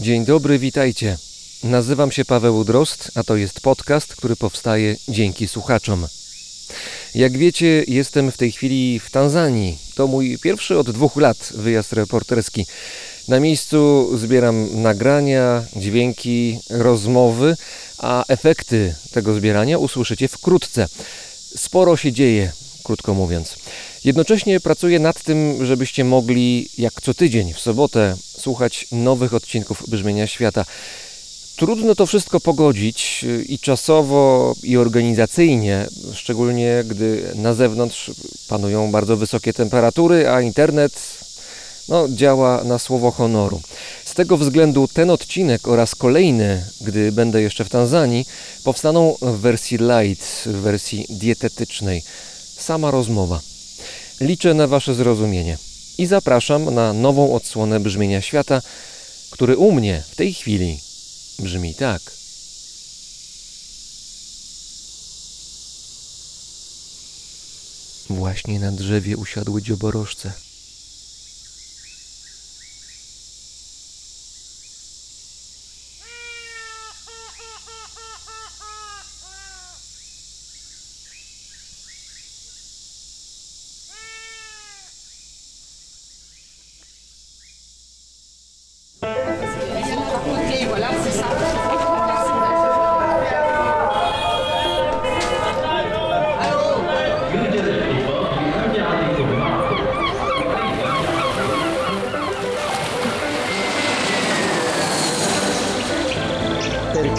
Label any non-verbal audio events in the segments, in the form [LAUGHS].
Dzień dobry, witajcie. Nazywam się Paweł Drozd, a to jest podcast, który powstaje dzięki słuchaczom. Jak wiecie, jestem w tej chwili w Tanzanii. To mój pierwszy od dwóch lat wyjazd reporterski. Na miejscu zbieram nagrania, dźwięki, rozmowy, a efekty tego zbierania usłyszycie wkrótce. Sporo się dzieje, krótko mówiąc. Jednocześnie pracuję nad tym, żebyście mogli, jak co tydzień, w sobotę, słuchać nowych odcinków Brzmienia Świata. Trudno to wszystko pogodzić i czasowo, i organizacyjnie, szczególnie gdy na zewnątrz panują bardzo wysokie temperatury, a internet no, działa na słowo honoru. Z tego względu ten odcinek oraz kolejny, gdy będę jeszcze w Tanzanii, powstaną w wersji light, w wersji dietetycznej. Sama rozmowa. Liczę na Wasze zrozumienie i zapraszam na nową odsłonę brzmienia świata, który u mnie w tej chwili brzmi tak. Właśnie na drzewie usiadły dzioborożce.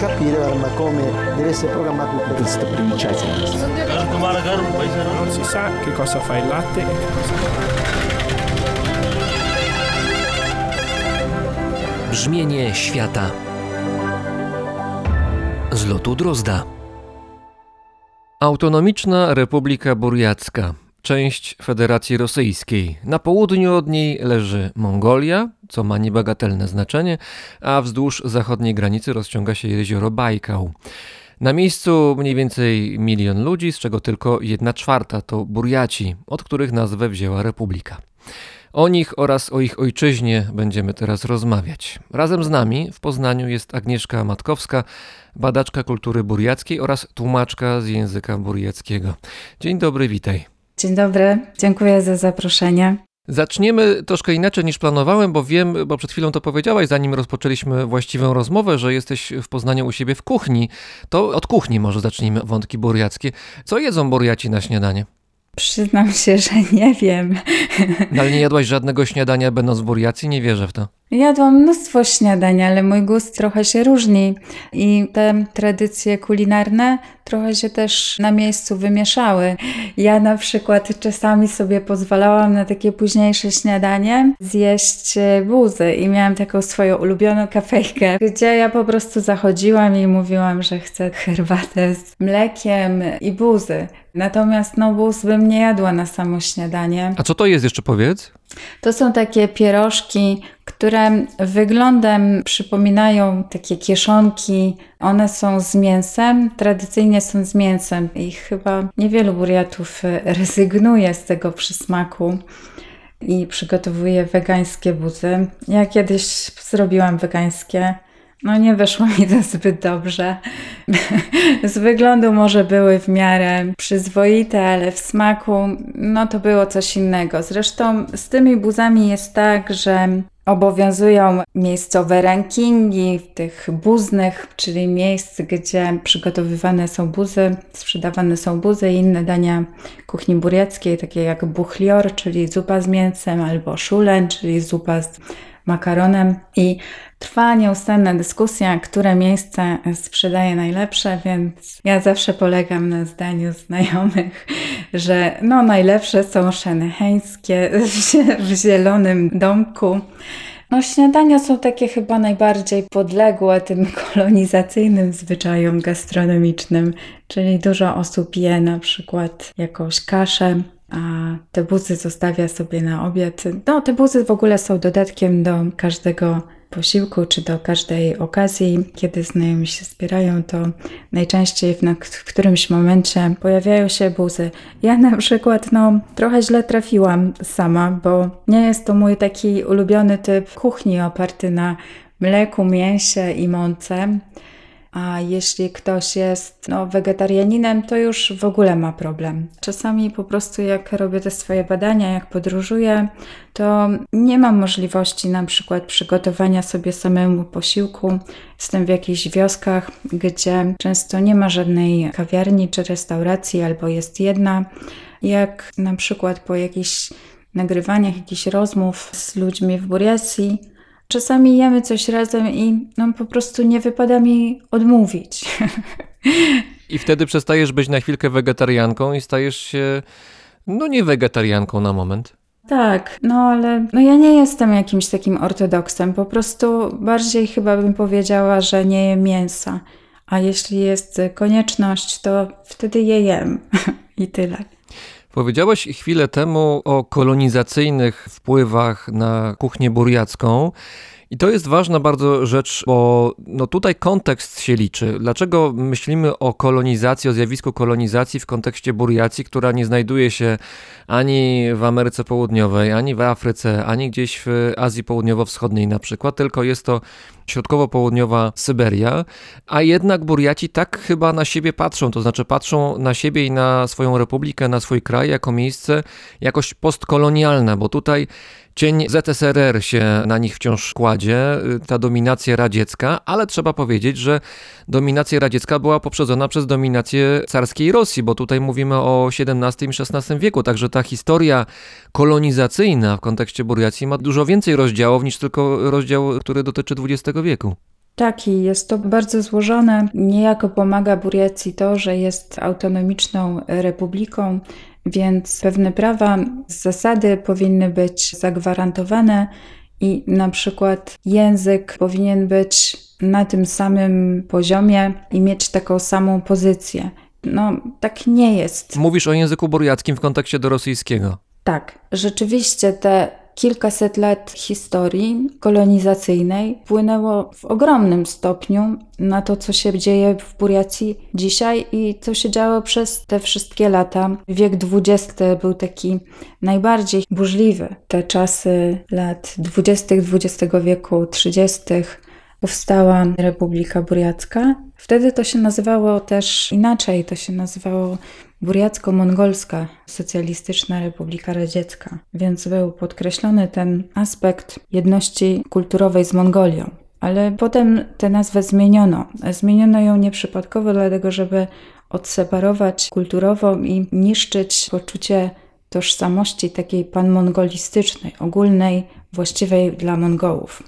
Capire ma come deve essere programmato per questa Non si sa che cosa fa il latte e che cosa Brzmienie świata. Z lotu Drozda. Autonomiczna Republika Burjacka, część Federacji Rosyjskiej. Na południu od niej leży Mongolia, co ma niebagatelne znaczenie, a wzdłuż zachodniej granicy rozciąga się jezioro Bajkał. Na miejscu mniej więcej milion ludzi, z czego tylko jedna czwarta to Burjaci, od których nazwę wzięła Republika. O nich oraz o ich ojczyźnie będziemy teraz rozmawiać. Razem z nami w Poznaniu jest Agnieszka Matkowska, badaczka kultury burjackiej oraz tłumaczka z języka burjackiego. Dzień dobry, witaj. Dzień dobry, dziękuję za zaproszenie. Zaczniemy troszkę inaczej niż planowałem, bo wiem, bo przed chwilą to powiedziałaś, zanim rozpoczęliśmy właściwą rozmowę, że jesteś w Poznaniu u siebie w kuchni. To od kuchni może zacznijmy wątki burjackie. Co jedzą burjaci na śniadanie? Przyznam się, że nie wiem. No, ale nie jadłaś żadnego śniadania będąc w Burjacji? Nie wierzę w to. Jadłam mnóstwo śniadań, ale mój gust trochę się różni i te tradycje kulinarne trochę się też na miejscu wymieszały. Ja na przykład czasami sobie pozwalałam na takie późniejsze śniadanie zjeść buzy i miałam taką swoją ulubioną kafejkę, gdzie ja po prostu zachodziłam i mówiłam, że chcę herbatę z mlekiem i buzy. Natomiast no buz bym nie jadła na samo śniadanie. A co to jest jeszcze powiedz? To są takie pierożki, które wyglądem przypominają takie kieszonki. One są z mięsem, tradycyjnie są z mięsem i chyba niewielu burjatów [LAUGHS] rezygnuje z tego przysmaku i przygotowuje wegańskie buzy. Ja kiedyś zrobiłam wegańskie. No nie wyszło mi to zbyt dobrze. [LAUGHS] Z wyglądu może były w miarę przyzwoite, ale w smaku no to było coś innego. Zresztą z tymi buzami jest tak, że obowiązują miejscowe rankingi tych buznych, czyli miejsc, gdzie przygotowywane są buzy, sprzedawane są buzy i inne dania kuchni burjackiej, takie jak buchlior, czyli zupa z mięsem, albo szulen, czyli zupa z makaronem i trwa nieustanna dyskusja, które miejsce sprzedaje najlepsze, więc ja zawsze polegam na zdaniu znajomych, że no najlepsze są szeneheńskie w zielonym domku. No śniadania są takie chyba najbardziej podległe tym kolonizacyjnym zwyczajom gastronomicznym, czyli dużo osób je na przykład jakąś kaszę, a te buzy zostawia sobie na obiad. No, te buzy w ogóle są dodatkiem do każdego posiłku, czy do każdej okazji, kiedy znajomi się zbierają, to najczęściej w, którymś momencie pojawiają się buzy. Ja na przykład, no, trochę źle trafiłam sama, bo nie jest to mój taki ulubiony typ kuchni oparty na mleku, mięsie i mące. A jeśli ktoś jest no, wegetarianinem, to już w ogóle ma problem. Czasami po prostu jak robię te swoje badania, jak podróżuję, to nie mam możliwości na przykład przygotowania sobie samemu posiłku. Jestem w jakichś wioskach, gdzie często nie ma żadnej kawiarni czy restauracji, albo jest jedna. Jak na przykład po jakichś nagrywaniach jakichś rozmów z ludźmi w Buriacji, czasami jemy coś razem i no, po prostu nie wypada mi odmówić. I wtedy przestajesz być na chwilkę wegetarianką i stajesz się, no nie wegetarianką na moment. Tak, no ale no ja nie jestem jakimś takim ortodoksem. Po prostu bardziej chyba bym powiedziała, że nie jem mięsa. A jeśli jest konieczność, to wtedy je jem [LAUGHS] i tyle. Powiedziałeś chwilę temu o kolonizacyjnych wpływach na kuchnię burjacką. I to jest ważna bardzo rzecz, bo no tutaj kontekst się liczy. Dlaczego myślimy o kolonizacji, o zjawisku kolonizacji w kontekście Burjacji, która nie znajduje się ani w Ameryce Południowej, ani w Afryce, ani gdzieś w Azji Południowo-Wschodniej na przykład, tylko jest to środkowo-południowa Syberia, a jednak Burjaci tak chyba na siebie patrzą, to znaczy patrzą na siebie i na swoją republikę, na swój kraj jako miejsce jakoś postkolonialne, bo tutaj cień ZSRR się na nich wciąż kładzie, ta dominacja radziecka, ale trzeba powiedzieć, że dominacja radziecka była poprzedzona przez dominację carskiej Rosji, bo tutaj mówimy o XVII i XVI wieku, także ta historia kolonizacyjna w kontekście Burjacji ma dużo więcej rozdziałów niż tylko rozdział, który dotyczy XX wieku. Tak, i jest to bardzo złożone. Niejako pomaga Buriacji to, że jest autonomiczną republiką, więc pewne prawa z zasady powinny być zagwarantowane i na przykład język powinien być na tym samym poziomie i mieć taką samą pozycję. No, tak nie jest. Mówisz o języku burjackim w kontekście do rosyjskiego. Tak, rzeczywiście te kilkaset lat historii kolonizacyjnej wpłynęło w ogromnym stopniu na to, co się dzieje w Buriacji dzisiaj i co się działo przez te wszystkie lata. Wiek XX był taki najbardziej burzliwy. Te czasy lat 20. XX wieku, 30. powstała Republika Buriacka. Wtedy to się nazywało też inaczej, to się nazywało Buriacko-Mongolska Socjalistyczna Republika Radziecka, więc był podkreślony ten aspekt jedności kulturowej z Mongolią. Ale potem tę nazwę zmieniono. Zmieniono ją nieprzypadkowo, dlatego żeby odseparować kulturowo i niszczyć poczucie tożsamości takiej panmongolistycznej, ogólnej, właściwej dla Mongołów.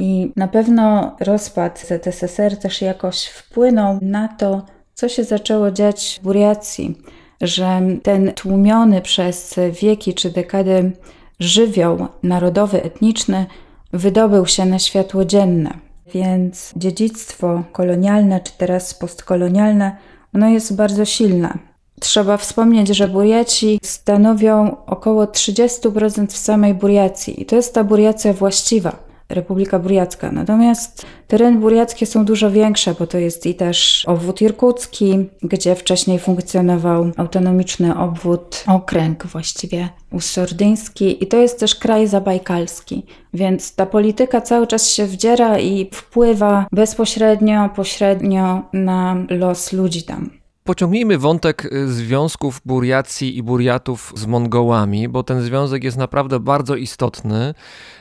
I na pewno rozpad ZSSR też jakoś wpłynął na to, co się zaczęło dziać w Buriacji, że ten tłumiony przez wieki czy dekady żywioł narodowy, etniczny wydobył się na światło dzienne. Więc dziedzictwo kolonialne, czy teraz postkolonialne, ono jest bardzo silne. Trzeba wspomnieć, że Buriaci stanowią około 30% w samej Buriacji i to jest ta Buriacja właściwa Republika Buriacka. Natomiast tereny buriackie są dużo większe, bo to jest i też obwód irkucki, gdzie wcześniej funkcjonował autonomiczny obwód, okręg właściwie usordyński i to jest też kraj zabajkalski. Więc ta polityka cały czas się wdziera i wpływa bezpośrednio, pośrednio na los ludzi tam. Pociągnijmy wątek y, związków Buriacji i Buriatów z Mongołami, bo ten związek jest naprawdę bardzo istotny.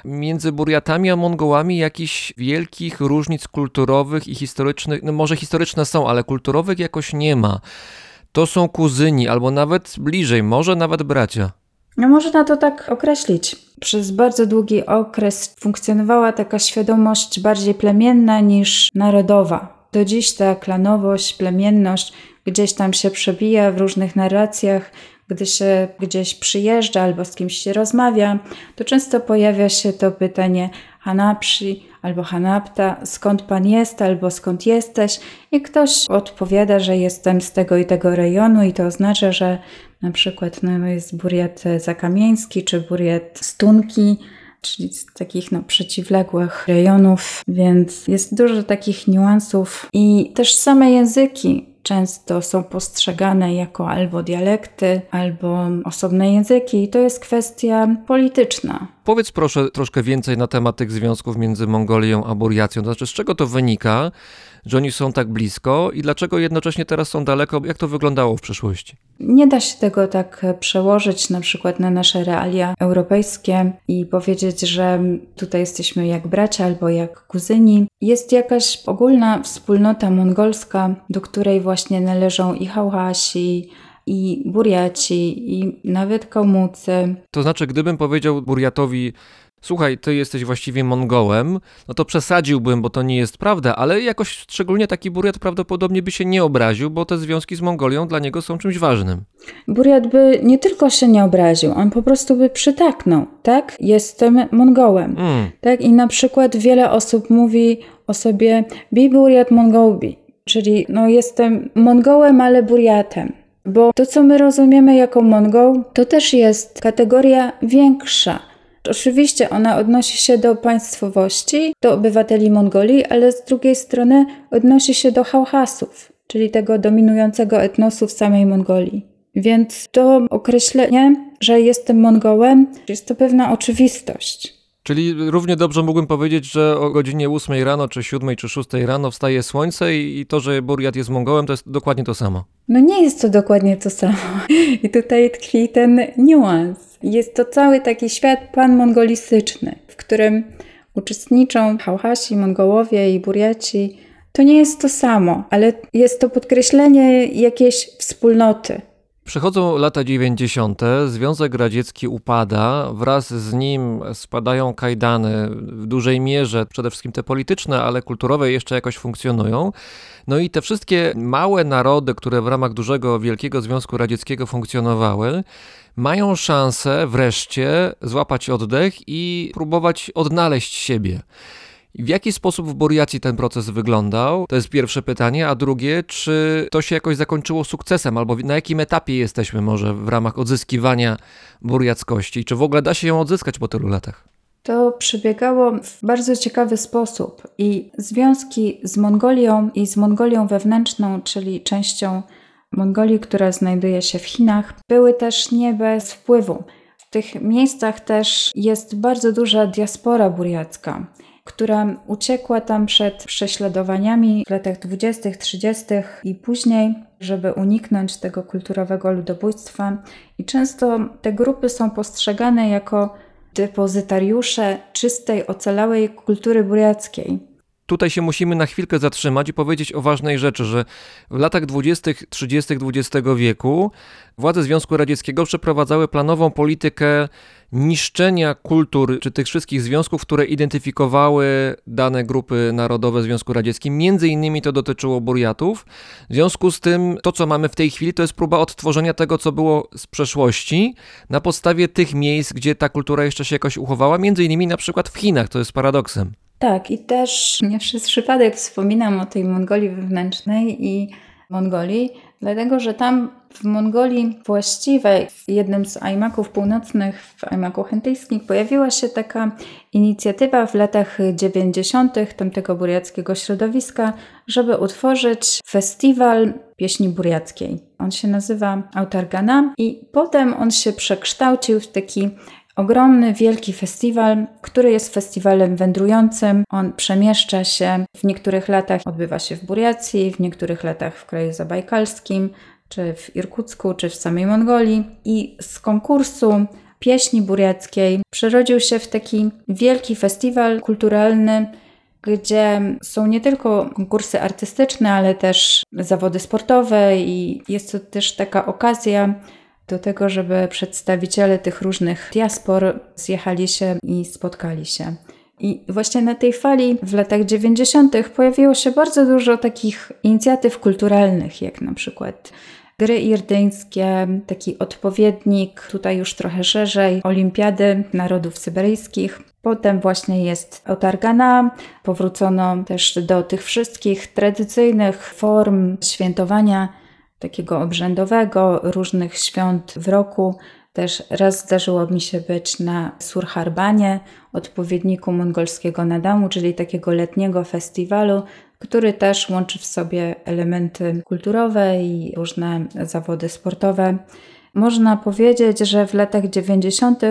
Między Buriatami a Mongołami jakichś wielkich różnic kulturowych i historycznych, no może historyczne są, ale kulturowych jakoś nie ma. To są kuzyni, albo nawet bliżej, może nawet bracia. No można to tak określić. Przez bardzo długi okres funkcjonowała taka świadomość bardziej plemienna niż narodowa. Do dziś ta klanowość, plemienność gdzieś tam się przebija w różnych narracjach, gdy się gdzieś przyjeżdża albo z kimś się rozmawia, to często pojawia się to pytanie Hanapsi albo Hanapta, skąd pan jest albo skąd jesteś? I ktoś odpowiada, że jestem z tego i tego rejonu i to oznacza, że na przykład no, jest buriat zakamieński czy buriat stunki, czyli z takich no, przeciwległych rejonów, więc jest dużo takich niuansów i też same języki często są postrzegane jako albo dialekty, albo osobne języki, i to jest kwestia polityczna. Powiedz proszę troszkę więcej na temat tych związków między Mongolią a Buriacją. To znaczy, z czego to wynika, że oni są tak blisko i dlaczego jednocześnie teraz są daleko? Jak to wyglądało w przeszłości? Nie da się tego tak przełożyć na przykład na nasze realia europejskie i powiedzieć, że tutaj jesteśmy jak bracia albo jak kuzyni. Jest jakaś ogólna wspólnota mongolska, do której właśnie należą i Hałasi, i Buriaci, i nawet Kałmucy. To znaczy, gdybym powiedział Buriatowi, słuchaj, ty jesteś właściwie Mongołem, no to przesadziłbym, bo to nie jest prawda, ale jakoś szczególnie taki Buriat prawdopodobnie by się nie obraził, bo te związki z Mongolią dla niego są czymś ważnym. Buriat by nie tylko się nie obraził, on po prostu by przytaknął, tak? Jestem Mongołem. Mm. Tak? I na przykład wiele osób mówi o sobie Bi Buriat Mongolbi, czyli no jestem Mongołem, ale Buriatem. Bo to, co my rozumiemy jako Mongol, to też jest kategoria większa. Oczywiście ona odnosi się do państwowości, do obywateli Mongolii, ale z drugiej strony odnosi się do Hałhasów, czyli tego dominującego etnosu w samej Mongolii. Więc to określenie, że jestem Mongołem, jest to pewna oczywistość. Czyli równie dobrze mógłbym powiedzieć, że o godzinie 8 rano, czy 7, czy 6 rano wstaje słońce i, to, że Buriat jest Mongołem, to jest dokładnie to samo. No nie jest to dokładnie to samo. [LAUGHS] I tutaj tkwi ten niuans. Jest to cały taki świat panmongolistyczny, w którym uczestniczą Hałhasi, Mongołowie i Buriaci. To nie jest to samo, ale jest to podkreślenie jakiejś wspólnoty. Przychodzą lata 90., Związek Radziecki upada, wraz z nim spadają kajdany w dużej mierze, przede wszystkim te polityczne, ale kulturowe jeszcze jakoś funkcjonują. No i te wszystkie małe narody, które w ramach dużego, wielkiego Związku Radzieckiego funkcjonowały, mają szansę wreszcie złapać oddech i próbować odnaleźć siebie. W jaki sposób w Buriacji ten proces wyglądał? To jest pierwsze pytanie. A drugie, czy to się jakoś zakończyło sukcesem, albo na jakim etapie jesteśmy może w ramach odzyskiwania buriackości? Czy w ogóle da się ją odzyskać po tylu latach? To przebiegało w bardzo ciekawy sposób i związki z Mongolią i z Mongolią wewnętrzną, czyli częścią Mongolii, która znajduje się w Chinach, były też nie bez wpływu. W tych miejscach też jest bardzo duża diaspora buriacka która uciekła tam przed prześladowaniami w latach 20., 30. i później, żeby uniknąć tego kulturowego ludobójstwa. I często te grupy są postrzegane jako depozytariusze czystej, ocalałej kultury buriackiej. Tutaj się musimy na chwilkę zatrzymać i powiedzieć o ważnej rzeczy, że w latach 20., 30. XX wieku władze Związku Radzieckiego przeprowadzały planową politykę niszczenia kultur, czy tych wszystkich związków, które identyfikowały dane grupy narodowe Związku Radzieckim. Między innymi to dotyczyło Buriatów. W związku z tym to, co mamy w tej chwili, to jest próba odtworzenia tego, co było z przeszłości, na podstawie tych miejsc, gdzie ta kultura jeszcze się jakoś uchowała, między innymi na przykład w Chinach, to jest paradoksem. Tak, i też nie przez przypadek wspominam o tej Mongolii wewnętrznej i Mongolii, dlatego że tam w Mongolii właściwej, w jednym z ajmaków północnych, w ajmaku hentyjskim, pojawiła się taka inicjatywa w latach 90. tamtego buriackiego środowiska, żeby utworzyć festiwal pieśni buriackiej. On się nazywa Autargana i potem on się przekształcił w taki ogromny, wielki festiwal, który jest festiwalem wędrującym. On przemieszcza się. W niektórych latach odbywa się w Buriacji, w niektórych latach w kraju zabajkalskim, czy w Irkucku, czy w samej Mongolii. I z konkursu pieśni buriackiej przerodził się w taki wielki festiwal kulturalny, gdzie są nie tylko konkursy artystyczne, ale też zawody sportowe i jest to też taka okazja do tego, żeby przedstawiciele tych różnych diaspor zjechali się i spotkali się. I właśnie na tej fali w latach 90. pojawiło się bardzo dużo takich inicjatyw kulturalnych, jak na przykład gry irdyńskie, taki odpowiednik, tutaj już trochę szerzej, Olimpiady Narodów Syberyjskich. Potem właśnie jest Otargana, powrócono też do tych wszystkich tradycyjnych form świętowania takiego obrzędowego, różnych świąt w roku. Też raz zdarzyło mi się być na Surharbanie, odpowiedniku mongolskiego Nadamu, czyli takiego letniego festiwalu, który też łączy w sobie elementy kulturowe i różne zawody sportowe. można powiedzieć, że w latach 90.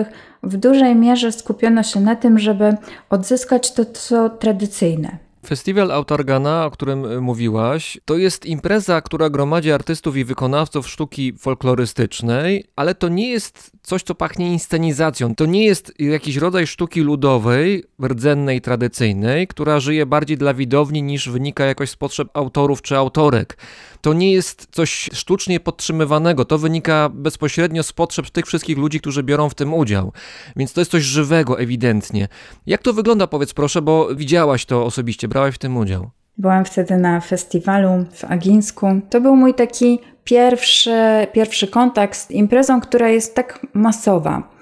w dużej mierze skupiono się na tym, żeby odzyskać to, co tradycyjne. Festiwal Autargana, o którym y, mówiłaś, to jest impreza, która gromadzi artystów i wykonawców sztuki folklorystycznej, ale to nie jest coś, co pachnie inscenizacją. To nie jest jakiś rodzaj sztuki ludowej, rdzennej, tradycyjnej, która żyje bardziej dla widowni niż wynika jakoś z potrzeb autorów czy autorek. To nie jest coś sztucznie podtrzymywanego, to wynika bezpośrednio z potrzeb tych wszystkich ludzi, którzy biorą w tym udział. Więc to jest coś żywego, ewidentnie. Jak to wygląda, powiedz proszę, bo widziałaś to osobiście, brałaś w tym udział. Byłam wtedy na festiwalu w Agińsku. To był mój taki pierwszy, pierwszy kontakt z imprezą, która jest tak masowa.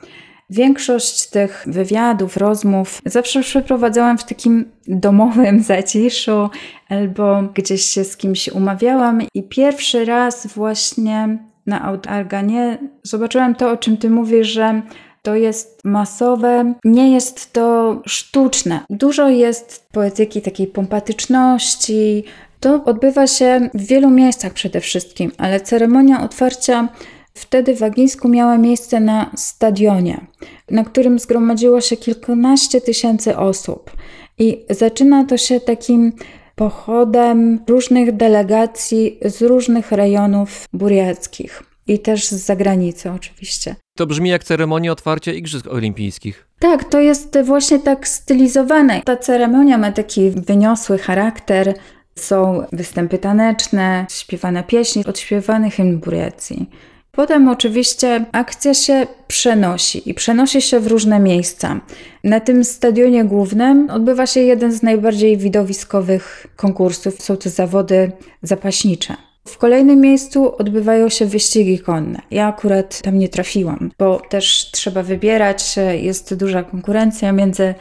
Większość tych wywiadów, rozmów zawsze przeprowadzałam w takim domowym [LAUGHS] zaciszu albo gdzieś się z kimś umawiałam i pierwszy raz właśnie na Autarganie zobaczyłam to, o czym ty mówisz, że to jest masowe, nie jest to sztuczne. Dużo jest poetyki takiej pompatyczności. To odbywa się w wielu miejscach przede wszystkim, ale ceremonia otwarcia wtedy w Agińsku miała miejsce na stadionie, na którym zgromadziło się kilkanaście tysięcy osób. I zaczyna to się takim pochodem różnych delegacji z różnych rejonów buriackich i też z zagranicy oczywiście. To brzmi jak ceremonia otwarcia Igrzysk Olimpijskich. Tak, to jest właśnie tak stylizowane. Ta ceremonia ma taki wyniosły charakter. Są występy taneczne, śpiewane pieśni, odśpiewany hymn Buriacji. Potem oczywiście akcja się przenosi i przenosi się w różne miejsca. Na tym stadionie głównym odbywa się jeden z najbardziej widowiskowych konkursów. Są to zawody zapaśnicze. W kolejnym miejscu odbywają się wyścigi konne. Ja akurat tam nie trafiłam, bo też trzeba wybierać, jest duża konkurencja między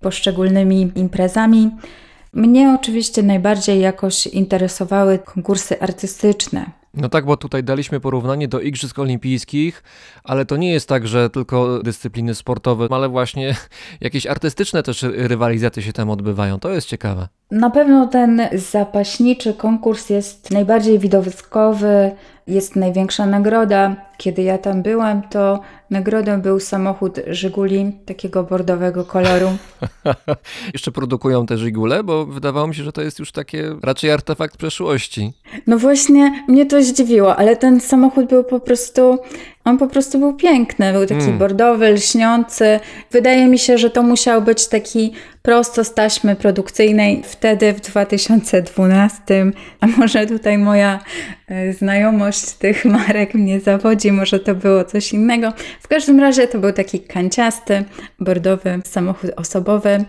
poszczególnymi imprezami. Mnie oczywiście najbardziej jakoś interesowały konkursy artystyczne. No tak, bo tutaj daliśmy porównanie do Igrzysk Olimpijskich, ale to nie jest tak, że tylko dyscypliny sportowe, ale właśnie [LAUGHS] jakieś artystyczne też rywalizacje się tam odbywają. To jest ciekawe. Na pewno ten zapaśniczy konkurs jest najbardziej widowiskowy, jest największa nagroda. Kiedy ja tam byłam, to nagrodą był samochód Żyguli takiego bordowego koloru. [LAUGHS] Jeszcze produkują te Żigule, bo wydawało mi się, że to jest już takie raczej artefakt przeszłości. No właśnie, mnie to zdziwiło, ale ten samochód był po prostu on po prostu był piękny, był taki mm. bordowy, lśniący. Wydaje mi się, że to musiał być taki prosto z taśmy produkcyjnej wtedy w 2012. A może tutaj moja e, znajomość tych marek mnie zawodzi, może to było coś innego. W każdym razie to był taki kanciasty, bordowy samochód osobowy.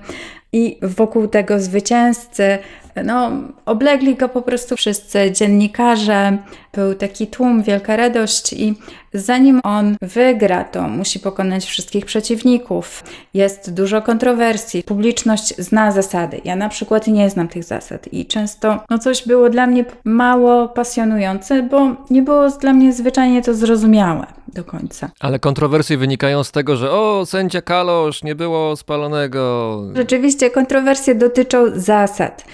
I wokół tego zwycięzcy no, oblegli go po prostu wszyscy dziennikarze, był taki tłum, wielka radość i zanim on wygra, to musi pokonać wszystkich przeciwników. Jest dużo kontrowersji, publiczność zna zasady. Ja na przykład nie znam tych zasad i często no coś było dla mnie mało pasjonujące, bo nie było dla mnie zwyczajnie to zrozumiałe do końca. Ale kontrowersje wynikają z tego, że o, sędzia Kalosz, nie było spalonego. Rzeczywiście kontrowersje dotyczą zasad.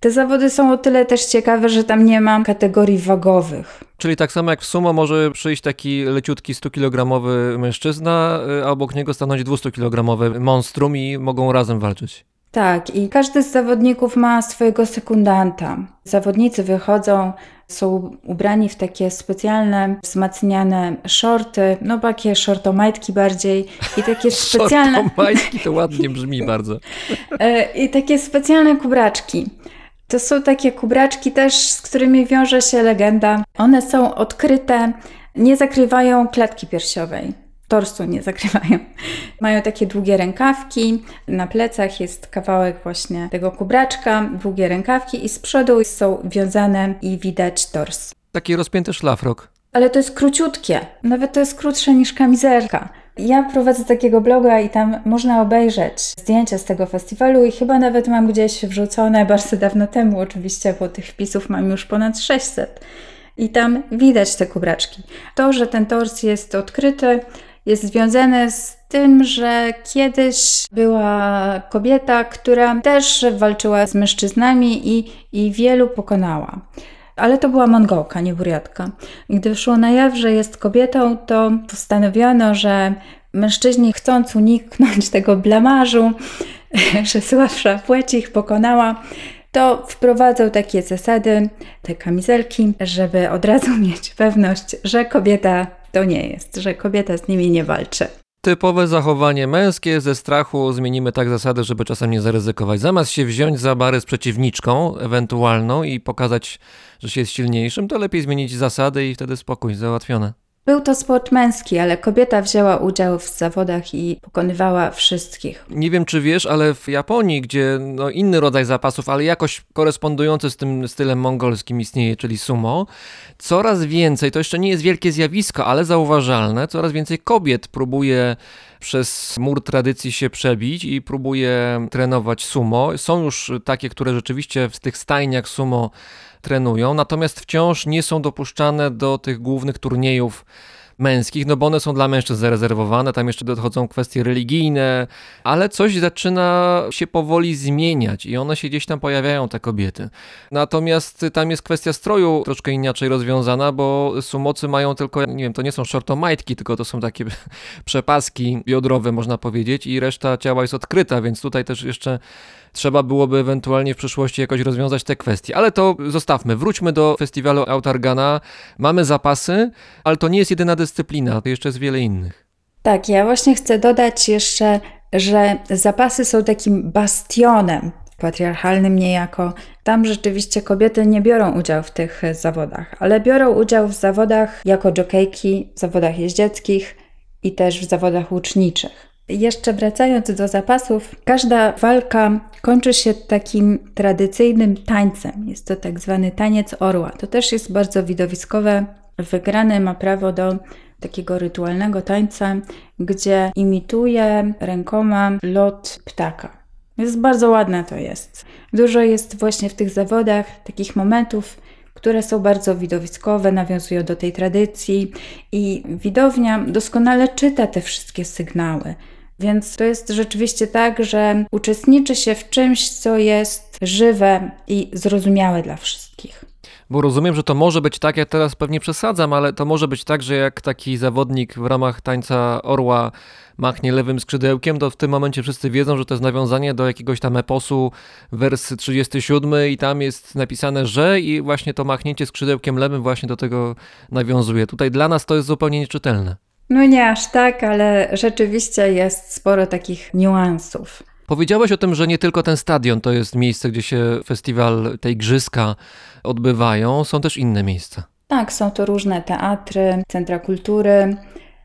Te zawody są o tyle też ciekawe, że tam nie mam kategorii wagowych. Czyli tak samo jak w sumo może przyjść taki leciutki 100-kilogramowy mężczyzna, y, a obok niego stanąć 200-kilogramowy monstrum i mogą razem walczyć. Tak, i każdy z zawodników ma swojego sekundanta. Zawodnicy wychodzą, są ubrani w takie specjalne, wzmacniane shorty, no takie shortomajtki bardziej i takie [LAUGHS] specjalne... shortomajtki to ładnie brzmi bardzo. [LAUGHS] E, I takie specjalne kubraczki. To są takie kubraczki też, z którymi wiąże się legenda. One są odkryte, nie zakrywają klatki piersiowej. Torsu nie [LAUGHS] zakrywają. Mają takie długie rękawki, na plecach jest kawałek właśnie tego kubraczka, długie rękawki i z przodu są wiązane i widać tors. Taki rozpięty szlafrok. Ale to jest króciutkie, nawet to jest krótsze niż kamizelka. Ja prowadzę takiego bloga i tam można obejrzeć zdjęcia z tego festiwalu i chyba nawet mam gdzieś wrzucone bardzo dawno temu oczywiście, bo tych wpisów mam już ponad 600. I tam widać te kubraczki. To, że ten tors jest odkryty, jest związane z tym, że kiedyś była kobieta, która też walczyła z mężczyznami i, i wielu pokonała. Ale to była Mongołka, nie Buriatka. I gdy wyszło na jaw, że jest kobietą, to postanowiono, że mężczyźni chcąc uniknąć [LAUGHS] tego blamażu, [LAUGHS] że słabsza płeć ich pokonała, to wprowadzał takie zasady, te kamizelki, żeby od razu [LAUGHS] mieć pewność, że kobieta to nie jest, że kobieta z nimi nie walczy. Typowe zachowanie męskie ze strachu zmienimy tak zasady, żeby czasem nie zaryzykować. Zamiast się wziąć za bary z przeciwniczką ewentualną i pokazać, że się jest silniejszym, to lepiej zmienić zasady i wtedy spokój, załatwione. Był to sport męski, ale kobieta wzięła udział w zawodach i pokonywała wszystkich. Nie wiem, czy wiesz, ale w Japonii, gdzie no, inny rodzaj zapasów, ale jakoś korespondujący z tym stylem mongolskim istnieje, czyli sumo, coraz więcej, to jeszcze nie jest wielkie zjawisko, ale zauważalne, coraz więcej kobiet próbuje przez mur tradycji się przebić i próbuje trenować sumo. Są już takie, które rzeczywiście w tych stajniach sumo trenują, natomiast wciąż nie są dopuszczane do tych głównych turniejów męskich, no bo one są dla mężczyzn zarezerwowane, tam jeszcze dochodzą kwestie religijne, ale coś zaczyna się powoli zmieniać i one się gdzieś tam pojawiają, te kobiety. Natomiast tam jest kwestia stroju troszkę inaczej rozwiązana, bo sumocy mają tylko, nie wiem, to nie są shortomajtki, tylko to są takie [LAUGHS] przepaski biodrowe, można powiedzieć, i reszta ciała jest odkryta, więc tutaj też jeszcze trzeba byłoby ewentualnie w przyszłości jakoś rozwiązać te kwestie. Ale to zostawmy. Wróćmy do festiwalu Autargana. Mamy zapasy, ale to nie jest jedyna dyscyplina, to jeszcze jest wiele innych. Tak, ja właśnie chcę dodać jeszcze, że zapasy są takim bastionem patriarchalnym niejako. Tam rzeczywiście kobiety nie biorą udziału w tych zawodach, ale biorą udział w zawodach jako jokejki, w zawodach jeździeckich i też w zawodach łuczniczych. Jeszcze wracając do zapasów, każda walka kończy się takim tradycyjnym tańcem. Jest to tak zwany taniec orła. To też jest bardzo widowiskowe. Wygrany ma prawo do takiego rytualnego tańca, gdzie imituje rękoma lot ptaka. Jest bardzo ładne to jest. Dużo jest właśnie w tych zawodach takich momentów, które są bardzo widowiskowe, nawiązują do tej tradycji i widownia doskonale czyta te wszystkie sygnały. Więc to jest rzeczywiście tak, że uczestniczy się w czymś, co jest żywe i zrozumiałe dla wszystkich. Bo rozumiem, że to może być tak, ja teraz pewnie przesadzam, ale to może być tak, że jak taki zawodnik w ramach tańca orła machnie lewym skrzydełkiem, to w tym momencie wszyscy wiedzą, że to jest nawiązanie do jakiegoś tam eposu, wers 37 i tam jest napisane, że i właśnie to machnięcie skrzydełkiem lewym właśnie do tego nawiązuje. Tutaj dla nas to jest zupełnie nieczytelne. No nie aż tak, ale rzeczywiście jest sporo takich niuansów. Powiedziałeś o tym, że nie tylko ten stadion to jest miejsce, gdzie się festiwal, te igrzyska odbywają, są też inne miejsca. Tak, są to różne teatry, centra kultury,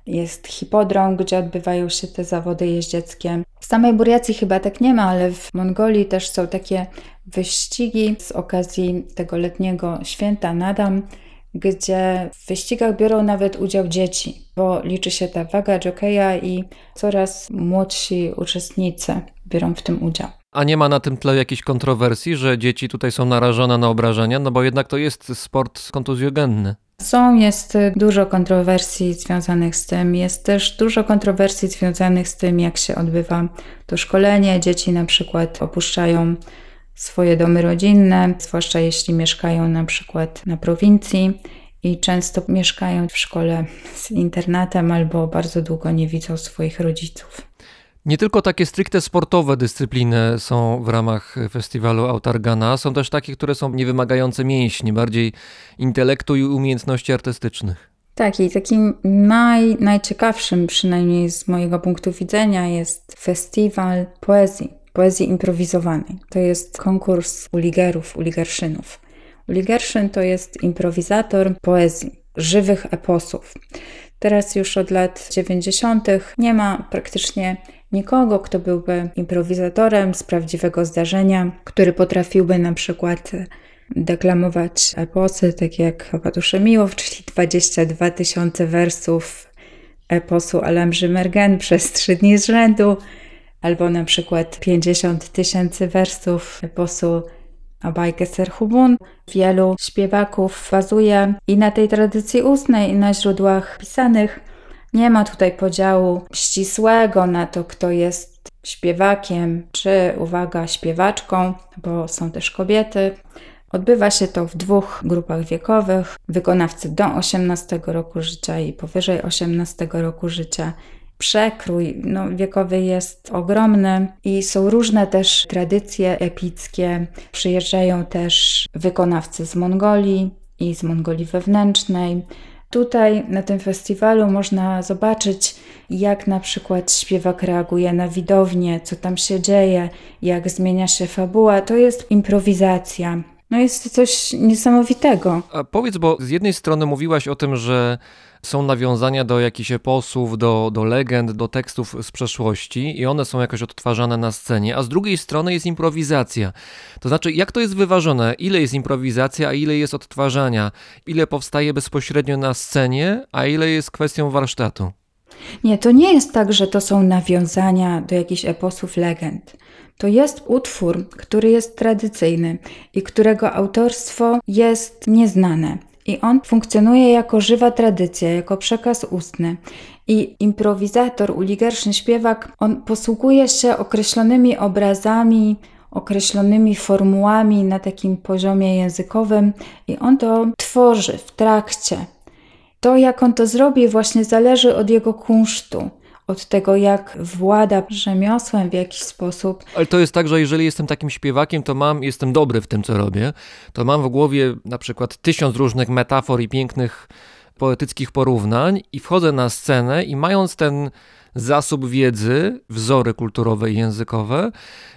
jest hipodrom, gdzie odbywają się te zawody jeździeckie. W samej Buriacji chyba tak nie ma, ale w Mongolii też są takie wyścigi z okazji tego letniego święta Nadam, gdzie w wyścigach biorą nawet udział dzieci, bo liczy się ta waga jokeja i coraz młodsi uczestnicy biorą w tym udział. A nie ma na tym tle jakichś kontrowersji, że dzieci tutaj są narażone na obrażenia, no bo jednak to jest sport kontuzjogenny. Są, jest dużo kontrowersji związanych z tym. Jest też dużo kontrowersji związanych z tym, jak się odbywa to szkolenie. Dzieci na przykład opuszczają swoje domy rodzinne, zwłaszcza jeśli mieszkają na przykład na prowincji i często mieszkają w szkole z internatem albo bardzo długo nie widzą swoich rodziców. Nie tylko takie stricte sportowe dyscypliny są w ramach festiwalu Autargana, są też takie, które są niewymagające mięśni, bardziej intelektu i umiejętności artystycznych. Tak, i takim naj, najciekawszym, przynajmniej z mojego punktu widzenia, jest festiwal poezji, poezji improwizowanej. To jest konkurs uligerów, uligerszynów. Uligerszyn to jest improwizator poezji, żywych eposów. Teraz już od lat 90. nie ma praktycznie nikogo, kto byłby improwizatorem z prawdziwego zdarzenia, który potrafiłby na przykład deklamować eposy, takie jak Patusze Miłow, czyli 22 tysiące wersów eposu Alamży Mergen przez trzy dni z rzędu, albo na przykład 50 tysięcy wersów eposu Abajkę Serhubun. Wielu śpiewaków bazuje i na tej tradycji ustnej, i na źródłach pisanych. Nie ma tutaj podziału ścisłego na to, kto jest śpiewakiem, czy, uwaga, śpiewaczką, bo są też kobiety. Odbywa się to w dwóch grupach wiekowych: wykonawcy do 18 roku życia i powyżej 18 roku życia. Przekrój no, wiekowy jest ogromny i są różne też tradycje epickie. Przyjeżdżają też wykonawcy z Mongolii i z Mongolii wewnętrznej. Tutaj na tym festiwalu można zobaczyć, jak na przykład śpiewak reaguje na widownię, co tam się dzieje, jak zmienia się fabuła. To jest improwizacja. No jest to coś niesamowitego. A powiedz, bo z jednej strony mówiłaś o tym, że są nawiązania do jakichś eposów, do, do legend, do tekstów z przeszłości i one są jakoś odtwarzane na scenie, a z drugiej strony jest improwizacja. To znaczy, jak to jest wyważone? Ile jest improwizacja, a ile jest odtwarzania? Ile powstaje bezpośrednio na scenie, a ile jest kwestią warsztatu? Nie, to nie jest tak, że to są nawiązania do jakichś eposów legend. To jest utwór, który jest tradycyjny i którego autorstwo jest nieznane. I on funkcjonuje jako żywa tradycja, jako przekaz ustny. I improwizator, uligerszny śpiewak, on posługuje się określonymi obrazami, określonymi formułami na takim poziomie językowym i on to tworzy w trakcie. To, jak on to zrobi, właśnie zależy od jego kunsztu, od tego, jak włada rzemiosłem w jakiś sposób. Ale to jest tak, że jeżeli jestem takim śpiewakiem, to mam, jestem dobry w tym, co robię, to mam w głowie na przykład tysiąc różnych metafor i pięknych poetyckich porównań i wchodzę na scenę i mając ten zasób wiedzy, wzory kulturowe i językowe,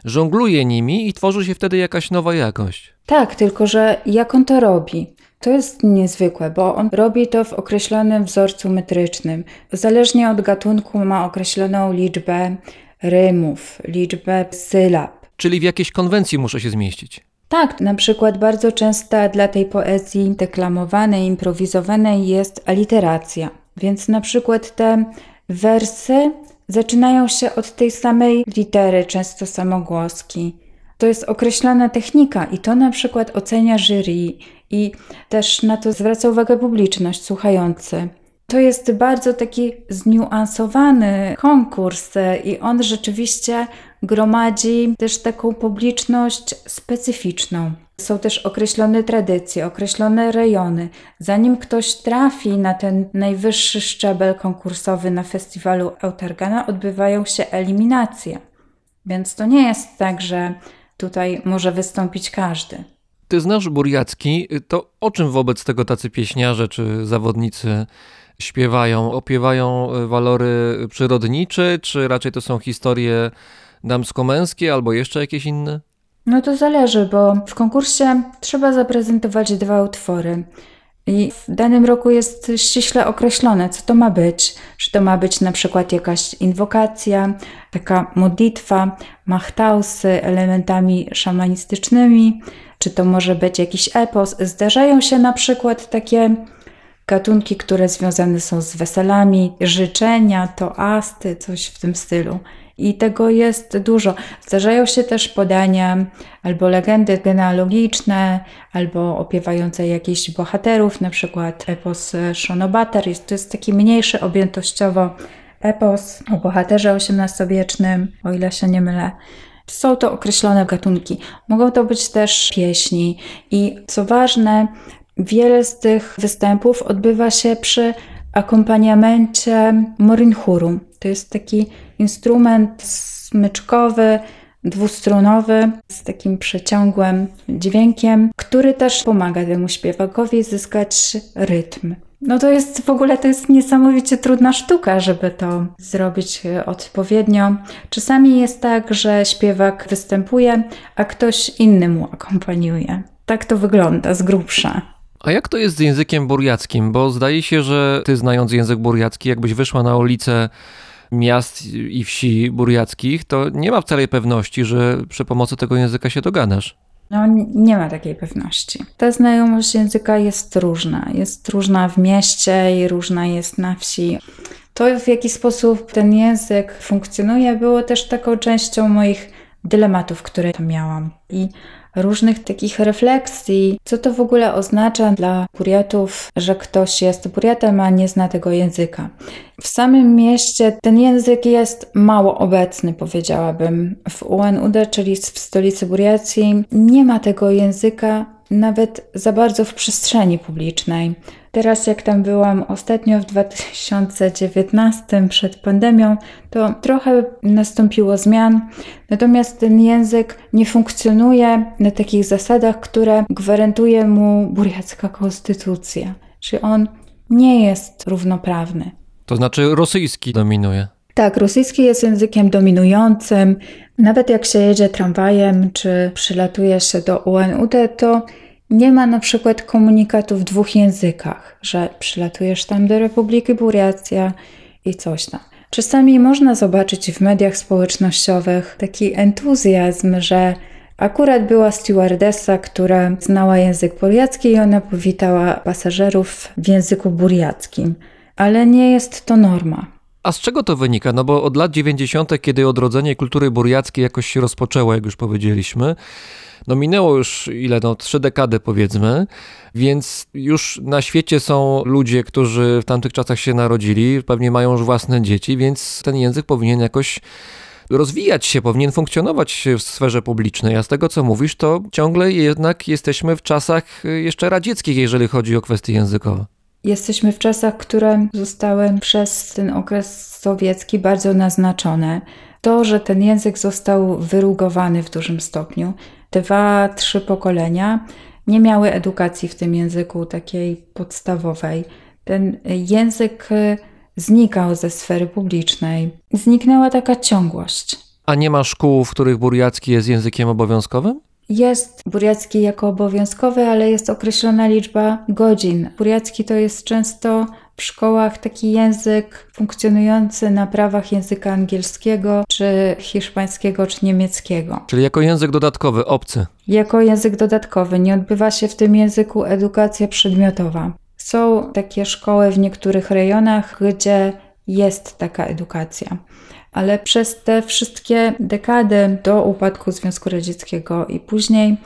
żongluję nimi i tworzy się wtedy jakaś nowa jakość. Tak, tylko że jak on to robi? To jest niezwykłe, bo on robi to w określonym wzorcu metrycznym. Zależnie od gatunku ma określoną liczbę rymów, liczbę sylab. Czyli w jakiejś konwencji muszę się zmieścić. Tak, na przykład bardzo częsta dla tej poezji deklamowanej, improwizowanej jest aliteracja. Więc na przykład te wersy zaczynają się od tej samej litery, często samogłoski. To jest określona technika i to na przykład ocenia jury i też na to zwraca uwagę publiczność, słuchający. To jest bardzo taki zniuansowany konkurs i on rzeczywiście gromadzi też taką publiczność specyficzną. Są też określone tradycje, określone rejony. Zanim ktoś trafi na ten najwyższy szczebel konkursowy na festiwalu Eutargana, odbywają się eliminacje. Więc to nie jest tak, że tutaj może wystąpić każdy. Ty znasz Burjacki, to o czym wobec tego tacy pieśniarze czy zawodnicy śpiewają? Opiewają walory przyrodnicze, czy raczej to są historie damsko-męskie albo jeszcze jakieś inne? No to zależy, bo w konkursie trzeba zaprezentować dwa utwory. I w danym roku jest ściśle określone, co to ma być. Czy to ma być na przykład jakaś inwokacja, taka modlitwa, machtausy elementami szamanistycznymi, czy to może być jakiś epos. Zdarzają się na przykład takie gatunki, które związane są z weselami, życzenia, toasty, coś w tym stylu. I tego jest dużo. Zdarzają się też podania albo legendy genealogiczne, albo opiewające jakichś bohaterów, na przykład epos Shonobater. Jest, to jest taki mniejszy objętościowo epos o bohaterze XVIII-wiecznym, o ile się nie mylę. Są to określone gatunki. Mogą to być też pieśni. I co ważne, wiele z tych występów odbywa się przy akompaniamencie morinchuru. To jest taki instrument smyczkowy, dwustrunowy, z takim przeciągłym dźwiękiem, który też pomaga temu śpiewakowi zyskać rytm. No to jest w ogóle to jest niesamowicie trudna sztuka, żeby to zrobić odpowiednio. Czasami jest tak, że śpiewak występuje, a ktoś inny mu akompaniuje. Tak to wygląda z grubsza. A jak to jest z językiem burjackim? Bo zdaje się, że ty znając język burjacki, jakbyś wyszła na ulicę miast i wsi burjackich, to nie ma wcale pewności, że przy pomocy tego języka się dogadasz. No, nie ma takiej pewności. Ta znajomość języka jest różna. Jest różna w mieście i różna jest na wsi. To, w jaki sposób ten język funkcjonuje, było też taką częścią moich dylematów, które tam miałam. I różnych takich refleksji, co to w ogóle oznacza dla Buriatów, że ktoś jest Buriatem, a nie zna tego języka. W samym mieście ten język jest mało obecny, powiedziałabym. W UNUD, czyli w stolicy Buriacji, nie ma tego języka nawet za bardzo w przestrzeni publicznej. Teraz, jak tam byłam ostatnio w 2019 przed pandemią, to trochę nastąpiło zmian, natomiast ten język nie funkcjonuje na takich zasadach, które gwarantuje mu burjacka konstytucja. Czy on nie jest równoprawny. To znaczy rosyjski dominuje. Tak, rosyjski jest językiem dominującym. Nawet jak się jedzie tramwajem czy przylatuje się do UNUT, to nie ma na przykład komunikatu w dwóch językach, że przylatujesz tam do Republiki Burjacja i coś tam. Czasami można zobaczyć w mediach społecznościowych taki entuzjazm, że akurat była stewardessa, która znała język burjacki i ona powitała pasażerów w języku burjackim. Ale nie jest to norma. A z czego to wynika? No bo od lat 90., kiedy odrodzenie kultury burjackiej jakoś się rozpoczęło, jak już powiedzieliśmy, no minęło już ile, no trzy dekady powiedzmy, więc już na świecie są ludzie, którzy w tamtych czasach się narodzili, pewnie mają już własne dzieci, więc ten język powinien jakoś rozwijać się, powinien funkcjonować w sferze publicznej. A z tego, co mówisz, to ciągle jednak jesteśmy w czasach jeszcze radzieckich, jeżeli chodzi o kwestie językowe. Jesteśmy w czasach, które zostały przez ten okres sowiecki bardzo naznaczone. To, że ten język został wyrugowany w dużym stopniu, dwa, trzy pokolenia nie miały edukacji w tym języku takiej podstawowej. Ten język y, znikał ze sfery publicznej. Zniknęła taka ciągłość. A nie ma szkół, w których burjacki jest językiem obowiązkowym? Jest burjacki jako obowiązkowy, ale jest określona liczba godzin. Burjacki to jest często w szkołach taki język funkcjonujący na prawach języka angielskiego, czy hiszpańskiego, czy niemieckiego. Czyli jako język dodatkowy, obcy. Jako język dodatkowy. Nie odbywa się w tym języku edukacja przedmiotowa. Są takie szkoły w niektórych rejonach, gdzie jest taka edukacja ale przez te wszystkie dekady do upadku Związku Radzieckiego i później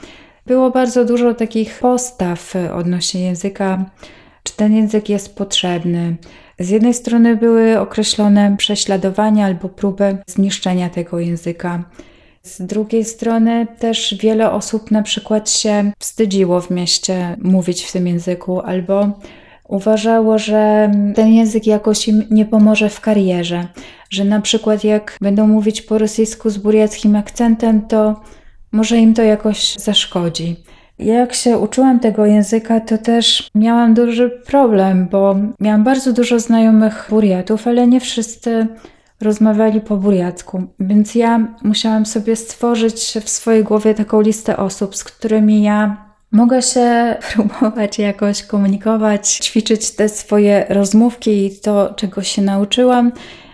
było bardzo dużo takich postaw odnośnie języka, czy ten język jest potrzebny. Z jednej strony były określone prześladowania albo próby zniszczenia tego języka. Z drugiej strony też wiele osób na przykład się wstydziło w mieście mówić w tym języku albo uważało, że ten język jakoś im nie pomoże w karierze, że na przykład jak będą mówić po rosyjsku z burjackim akcentem, to może im to jakoś zaszkodzi. Jak się uczyłam tego języka, to też miałam duży problem, bo miałam bardzo dużo znajomych burjatów, ale nie wszyscy rozmawiali po burjacku. Więc ja musiałam sobie stworzyć w swojej głowie taką listę osób, z którymi ja Mogę się [LAUGHS] próbować jakoś komunikować, ćwiczyć te swoje rozmówki i to, czego się nauczyłam,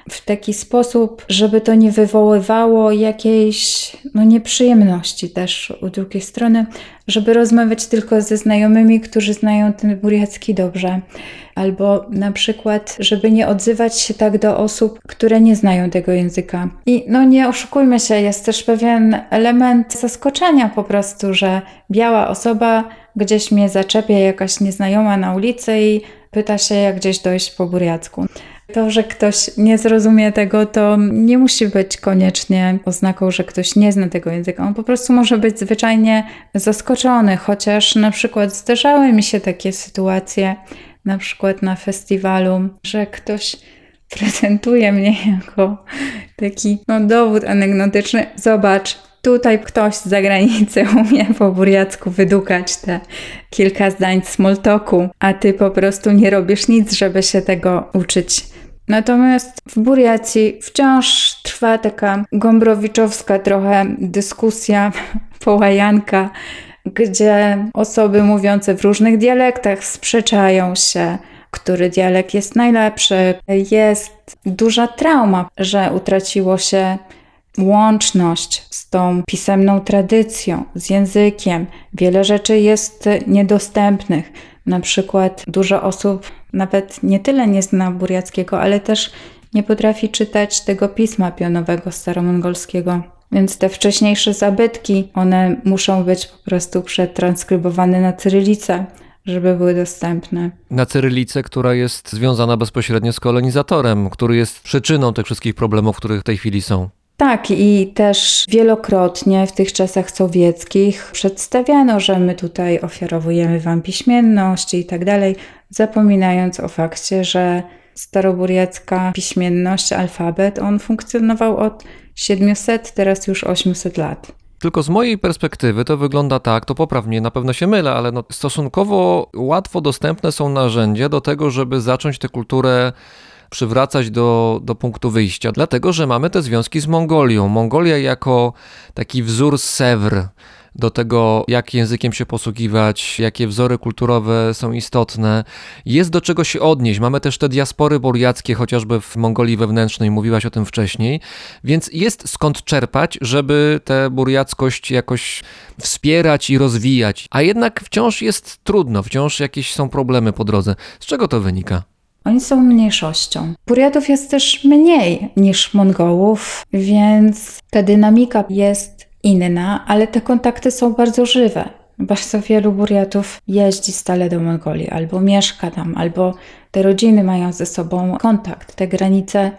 w taki sposób, żeby to nie wywoływało jakiejś no, nieprzyjemności też u drugiej strony, żeby rozmawiać tylko ze znajomymi, którzy znają ten burjacki dobrze. Albo na przykład, żeby nie odzywać się tak do osób, które nie znają tego języka. I no nie oszukujmy się, jest też pewien element zaskoczenia po prostu, że biała osoba gdzieś mnie zaczepia jakaś nieznajoma na ulicy i pyta się, jak gdzieś dojść po burjacku. To, że ktoś nie zrozumie tego, to nie musi być koniecznie oznaką, że ktoś nie zna tego języka. On po prostu może być zwyczajnie zaskoczony, chociaż na przykład zdarzały mi się takie sytuacje, na przykład na festiwalu, że ktoś prezentuje mnie jako taki no, dowód anegdotyczny. Zobacz, tutaj ktoś z zagranicy [LAUGHS] umie po burjacku wydukać te kilka zdań smoltoku, a ty po prostu nie robisz nic, żeby się tego uczyć. Natomiast w Burjacji wciąż trwa taka gombrowiczowska trochę dyskusja, [LAUGHS] połajanka, gdzie osoby mówiące w różnych dialektach sprzeczają się, który dialekt jest najlepszy. Jest duża trauma, że utraciło się łączność z tą pisemną tradycją, z językiem. Wiele rzeczy jest niedostępnych. Na przykład dużo osób nawet nie tyle nie zna burjackiego, ale też nie potrafi czytać tego pisma pionowego staromongolskiego. Więc te wcześniejsze zabytki, one muszą być po prostu przetranskrybowane na cyrylicę, żeby były dostępne. Na cyrylicę, która jest związana bezpośrednio z kolonizatorem, który jest przyczyną tych wszystkich problemów, które w tej chwili są. Tak, i też wielokrotnie w tych czasach sowieckich przedstawiano, że my tutaj ofiarowujemy wam piśmienność i tak dalej, zapominając o fakcie, że staroburiacka piśmienność, alfabet, on funkcjonował od 700, teraz już 800 lat. Tylko z mojej perspektywy to wygląda tak, to poprawnie, na pewno się mylę, ale no stosunkowo łatwo dostępne są narzędzia do tego, żeby zacząć tę kulturę przywracać do, do punktu wyjścia, dlatego że mamy te związki z Mongolią. Mongolia jako taki wzór Sewr do tego, jak językiem się posługiwać, jakie wzory kulturowe są istotne. Jest do czego się odnieść. Mamy też te diaspory buriackie, chociażby w Mongolii wewnętrznej, mówiłaś o tym wcześniej, więc jest skąd czerpać, żeby tę buriackość jakoś wspierać i rozwijać. A jednak wciąż jest trudno, wciąż jakieś są problemy po drodze. Z czego to wynika? Oni są mniejszością. Buriatów jest też mniej niż Mongołów, więc ta dynamika jest inna, ale te kontakty są bardzo żywe. Bardzo wielu Buriatów jeździ stale do Mongolii, albo mieszka tam, albo te rodziny mają ze sobą kontakt. Te granice,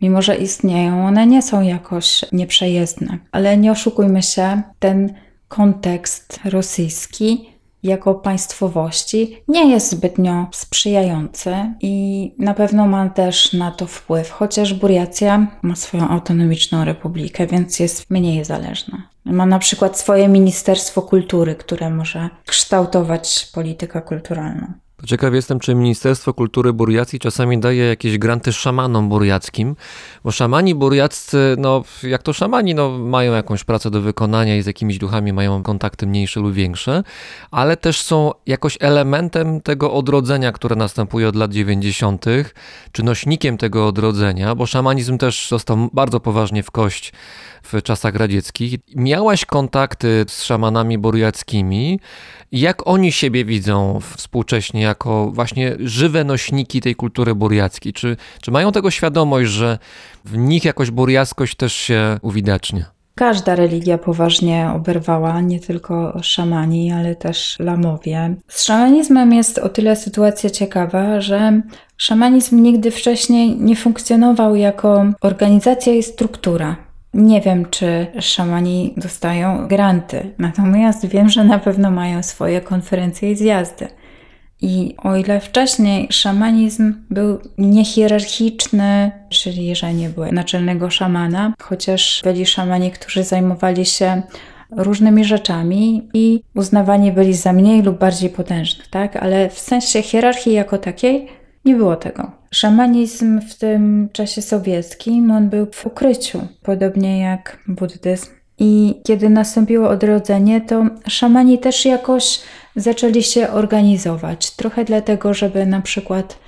mimo że istnieją, one nie są jakoś nieprzejezdne. Ale nie oszukujmy się, ten kontekst rosyjski jako państwowości nie jest zbytnio sprzyjający i na pewno ma też na to wpływ, chociaż Buriacja ma swoją autonomiczną republikę, więc jest mniej zależna. Ma na przykład swoje Ministerstwo Kultury, które może kształtować politykę kulturalną. Ciekaw jestem, czy Ministerstwo Kultury Buriacji czasami daje jakieś granty szamanom buriackim, bo szamani buriaccy, no jak to szamani, no mają jakąś pracę do wykonania i z jakimiś duchami mają kontakty mniejsze lub większe, ale też są jakoś elementem tego odrodzenia, które następuje od lat 90., czy nośnikiem tego odrodzenia, bo szamanizm też został bardzo poważnie w kość w czasach radzieckich. Miałaś kontakty z szamanami buriackimi. Jak oni siebie widzą współcześnie jako właśnie żywe nośniki tej kultury buriackiej? Czy, czy mają tego świadomość, że w nich jakoś buriackość też się uwidacznia? Każda religia poważnie oberwała, nie tylko szamani, ale też lamowie. Z szamanizmem jest o tyle sytuacja ciekawa, że szamanizm nigdy wcześniej nie funkcjonował jako organizacja i struktura. Nie wiem, czy szamani dostają granty, natomiast wiem, że na pewno mają swoje konferencje i zjazdy. I o ile wcześniej szamanizm był niehierarchiczny, czyli że nie było naczelnego szamana, chociaż byli szamani, którzy zajmowali się różnymi rzeczami i uznawani byli za mniej lub bardziej potężnych, tak? Ale w sensie hierarchii jako takiej nie było tego. Szamanizm w tym czasie sowieckim, on był w ukryciu, podobnie jak buddyzm. I kiedy nastąpiło odrodzenie, to szamani też jakoś zaczęli się organizować. Trochę dlatego, żeby na przykład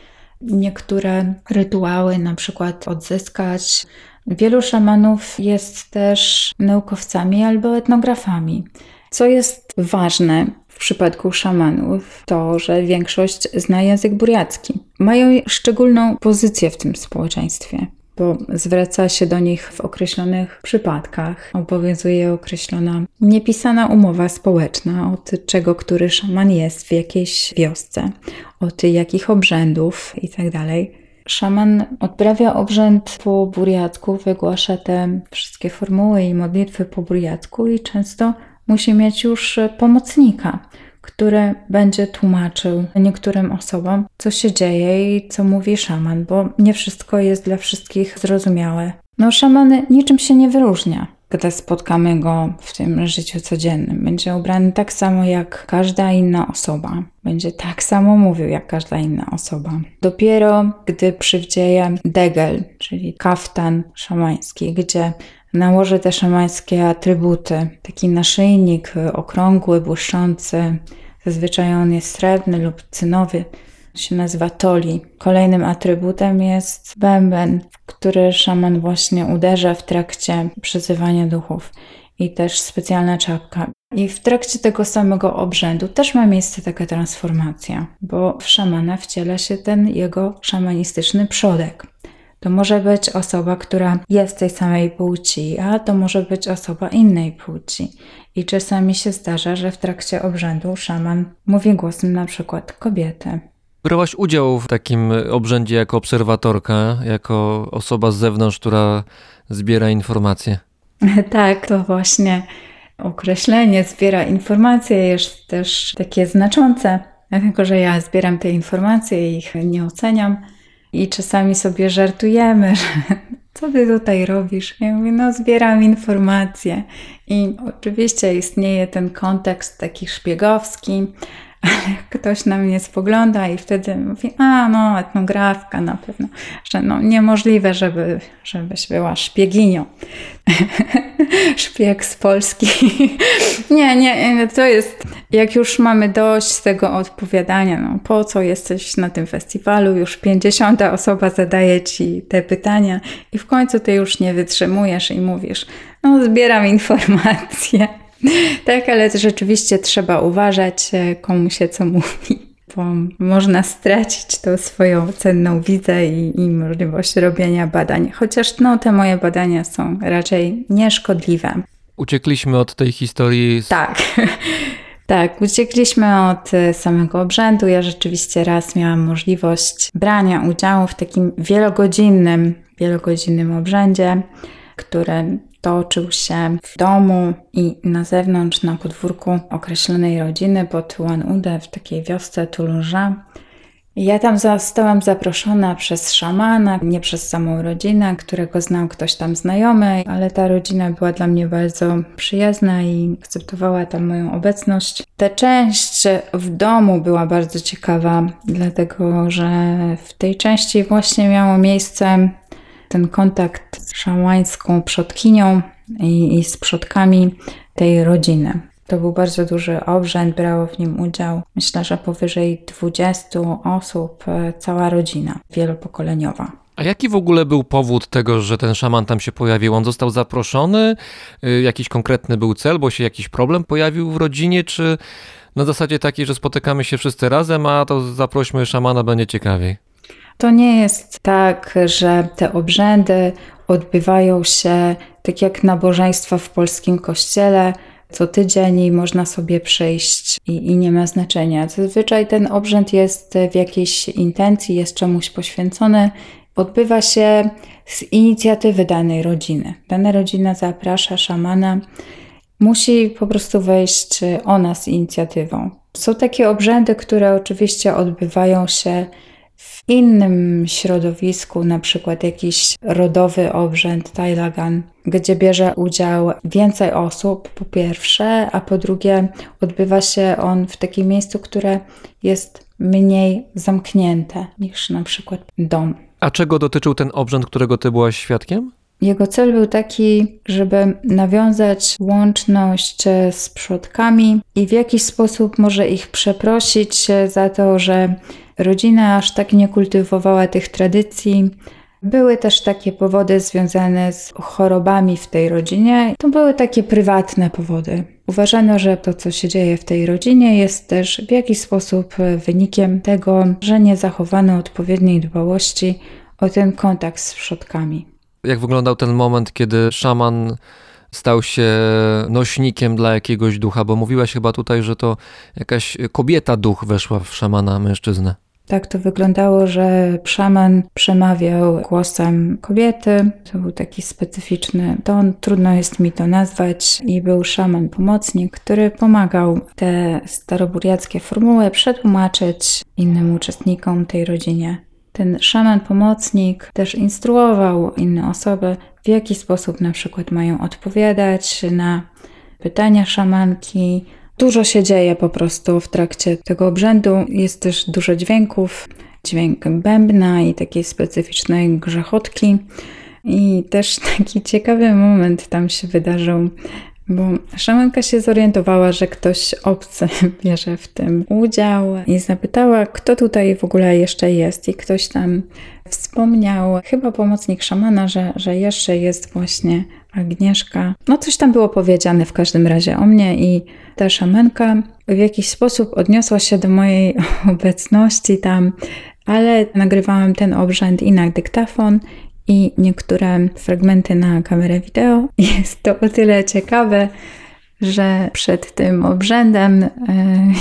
niektóre rytuały na przykład odzyskać. Wielu szamanów jest też naukowcami albo etnografami. Co jest ważne w przypadku szamanów, to że większość zna język buriacki. Mają szczególną pozycję w tym społeczeństwie bo zwraca się do nich w określonych przypadkach. Obowiązuje określona niepisana umowa społeczna od czego który szaman jest w jakiejś wiosce, od jakich obrzędów itd. Szaman odprawia obrzęd po buriacku, wygłasza te wszystkie formuły i modlitwy po buriacku i często musi mieć już pomocnika, który będzie tłumaczył niektórym osobom, co się dzieje i co mówi szaman, bo nie wszystko jest dla wszystkich zrozumiałe. No, szaman niczym się nie wyróżnia, gdy spotkamy go w tym życiu codziennym. Będzie ubrany tak samo jak każda inna osoba. Będzie tak samo mówił jak każda inna osoba. Dopiero gdy przywdzieje degel, czyli kaftan szamański, gdzie nałoży te szamańskie atrybuty. Taki naszyjnik okrągły, błyszczący, zazwyczaj on jest srebrny lub cynowy, się nazywa toli. Kolejnym atrybutem jest bęben, który szaman właśnie uderza w trakcie przyzywania duchów i też specjalna czapka. I w trakcie tego samego obrzędu też ma miejsce taka transformacja, bo w szamana wciela się ten jego szamanistyczny przodek. To może być osoba, która jest tej samej płci, a to może być osoba innej płci. I czasami się zdarza, że w trakcie obrzędu szaman mówi głosem na przykład kobiety. Brałaś udział w takim obrzędzie jako obserwatorka, jako osoba z zewnątrz, która zbiera informacje. [LAUGHS] Tak, to właśnie określenie zbiera informacje jest też takie znaczące, dlatego że ja zbieram te informacje i ich nie oceniam. I czasami sobie żartujemy, [LAUGHS] że co ty tutaj robisz? Ja mówię, no zbieram informacje. I oczywiście istnieje ten kontekst taki szpiegowski, [LAUGHS] ale ktoś na mnie spogląda i wtedy mówi, a no, etnografka na pewno, że no niemożliwe, żeby, żebyś była szpieginią. [LAUGHS] Szpieg z Polski. nie, nie, to jest, jak już mamy dość tego odpowiadania, no po co jesteś na tym festiwalu, już 50 osoba zadaje ci te pytania i w końcu ty już nie wytrzymujesz i mówisz, no zbieram informacje. [LAUGHS] Tak, ale rzeczywiście trzeba uważać, e, komu się co mówi, bo można stracić tą swoją cenną widzę i, i możliwość robienia badań. Chociaż no, te moje badania są raczej nieszkodliwe. Uciekliśmy od tej historii. Z... Tak. [LAUGHS] Tak, uciekliśmy od e, samego obrzędu. Ja rzeczywiście raz miałam możliwość brania udziału w takim wielogodzinnym, wielogodzinnym obrzędzie, który toczył się w domu i na zewnątrz, na podwórku określonej rodziny pod Uan-Ude w takiej wiosce Toulouse. Ja tam zostałam zaproszona przez szamana, nie przez samą rodzinę, którego znał ktoś tam znajomy, ale ta rodzina była dla mnie bardzo przyjazna i akceptowała tam moją obecność. Ta część w domu była bardzo ciekawa, dlatego że w tej części właśnie miało miejsce ten kontakt z szamańską przodkinią i, i z przodkami tej rodziny. To był bardzo duży obrzęd, brało w nim udział myślę, że powyżej 20 osób, e, cała rodzina wielopokoleniowa. A jaki w ogóle był powód tego, że ten szaman tam się pojawił? On został zaproszony? Y, jakiś konkretny był cel, bo się jakiś problem pojawił w rodzinie, czy na zasadzie takiej, że spotykamy się wszyscy razem, a to zaprośmy szamana, będzie ciekawiej? To nie jest tak, że te obrzędy odbywają się tak jak nabożeństwa w polskim kościele. Co tydzień i można sobie przyjść i, i nie ma znaczenia. Zazwyczaj ten obrzęd jest w jakiejś intencji, jest czemuś poświęcony. Odbywa się z inicjatywy danej rodziny. Dana rodzina zaprasza szamana, musi po prostu wejść ona z inicjatywą. Są takie obrzędy, które oczywiście odbywają się w innym środowisku, na przykład jakiś rodowy obrzęd Tailagan, gdzie bierze udział więcej osób, po pierwsze, a po drugie, odbywa się on w takim miejscu, które jest mniej zamknięte niż na przykład dom. A czego dotyczył ten obrzęd, którego ty byłaś świadkiem? Jego cel był taki, żeby nawiązać łączność z przodkami i w jakiś sposób może ich przeprosić za to, że rodzina aż tak nie kultywowała tych tradycji. Były też takie powody związane z chorobami w tej rodzinie. To były takie prywatne powody. Uważano, że to, co się dzieje w tej rodzinie, jest też w jakiś sposób wynikiem tego, że nie zachowano odpowiedniej dbałości o ten kontakt z przodkami. Jak wyglądał ten moment, kiedy szaman stał się nośnikiem dla jakiegoś ducha? Bo mówiłaś chyba tutaj, że to jakaś kobieta duch weszła w szamana mężczyznę. Tak to wyglądało, że szaman przemawiał głosem kobiety. To był taki specyficzny ton, trudno jest mi to nazwać. I był szaman pomocnik, który pomagał te staroburiackie formuły przetłumaczyć innym uczestnikom tej rodzinie. Ten szaman pomocnik też instruował inne osoby, w jaki sposób na przykład mają odpowiadać na pytania szamanki, Dużo się dzieje po prostu w trakcie tego obrzędu. Jest też dużo dźwięków, dźwięk bębna i takiej specyficznej grzechotki. I też [LAUGHS] taki ciekawy moment tam się wydarzył, bo szamanka się zorientowała, że ktoś obcy [LAUGHS] bierze w tym udział i zapytała, kto tutaj w ogóle jeszcze jest. I ktoś tam wspomniał, chyba pomocnik szamana, że, że jeszcze jest właśnie Agnieszka. No coś tam było powiedziane w każdym razie o mnie i ta szamanka w jakiś sposób odniosła się do mojej [LAUGHS] obecności tam, ale nagrywałam ten obrzęd i na dyktafon i niektóre fragmenty na kamerę wideo. [LAUGHS] Jest to o tyle ciekawe, że przed tym obrzędem e,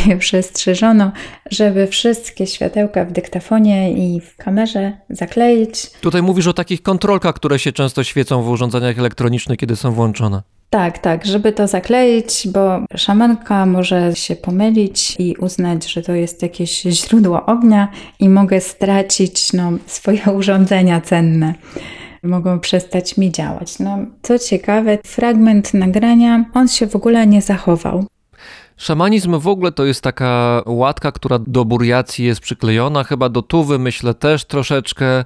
je przestrzeżono, żeby wszystkie światełka w dyktafonie i w kamerze zakleić. Tutaj mówisz o takich kontrolkach, które się często świecą w urządzeniach elektronicznych, kiedy są włączone. Tak, tak, żeby to zakleić, bo szamanka może się pomylić i uznać, że to jest jakieś źródło ognia i mogę stracić no, swoje urządzenia cenne. Mogą przestać mi działać. No, co ciekawe, fragment nagrania, on się w ogóle nie zachował. Szamanizm w ogóle to jest taka łatka, która do Buriacji jest przyklejona, chyba do Tuwy myślę też troszeczkę.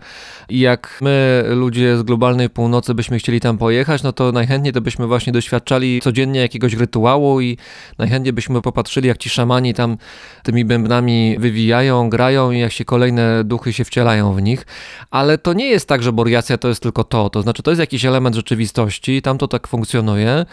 Jak my, ludzie z globalnej północy, byśmy chcieli tam pojechać, no to najchętniej to byśmy właśnie doświadczali codziennie jakiegoś rytuału i najchętniej byśmy popatrzyli, jak ci szamani tam tymi bębnami wywijają, grają i jak się kolejne duchy się wcielają w nich. Ale to nie jest tak, że Buriacja to jest tylko to. To znaczy, to jest jakiś element rzeczywistości, tam to tak funkcjonuje,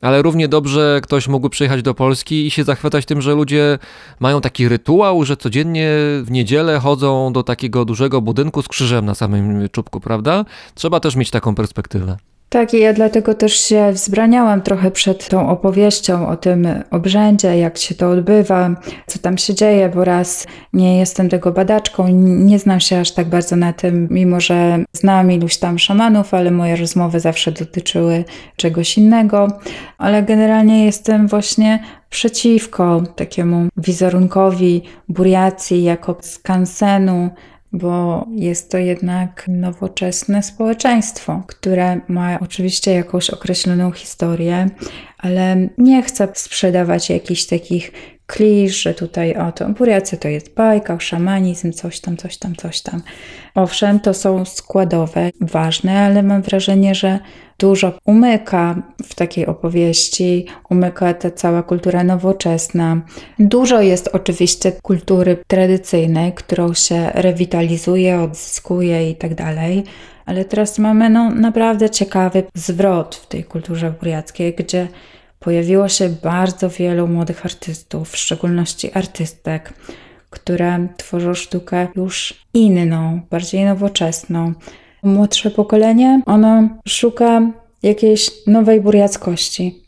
ale równie dobrze ktoś mógłby przyjechać do Polski i się zachwycać tym, że ludzie mają taki rytuał, że codziennie w niedzielę chodzą do takiego dużego budynku z krzyżem na samym czubku, prawda? Trzeba też mieć taką perspektywę. Tak, i ja dlatego też się wzbraniałam trochę przed tą opowieścią o tym obrzędzie, jak się to odbywa, co tam się dzieje, bo raz nie jestem tego badaczką, nie znam się aż tak bardzo na tym, mimo że znam iluś tam szamanów, ale moje rozmowy zawsze dotyczyły czegoś innego, ale generalnie jestem właśnie przeciwko takiemu wizerunkowi Buriacji jako skansenu, bo jest to jednak nowoczesne społeczeństwo, które ma oczywiście jakąś określoną historię, ale nie chcę sprzedawać jakichś takich klisz, że tutaj o to Buriacja to jest bajka, szamanizm, coś tam, coś tam, coś tam. Owszem, to są składowe, ważne, ale mam wrażenie, że dużo umyka w takiej opowieści, umyka ta cała kultura nowoczesna. Dużo jest oczywiście kultury tradycyjnej, którą się rewitalizuje, odzyskuje i tak dalej. Ale teraz mamy no, naprawdę ciekawy zwrot w tej kulturze buriackiej, gdzie pojawiło się bardzo wielu młodych artystów, w szczególności artystek, które tworzą sztukę już inną, bardziej nowoczesną. Młodsze pokolenie, ono szuka jakiejś nowej buriackości.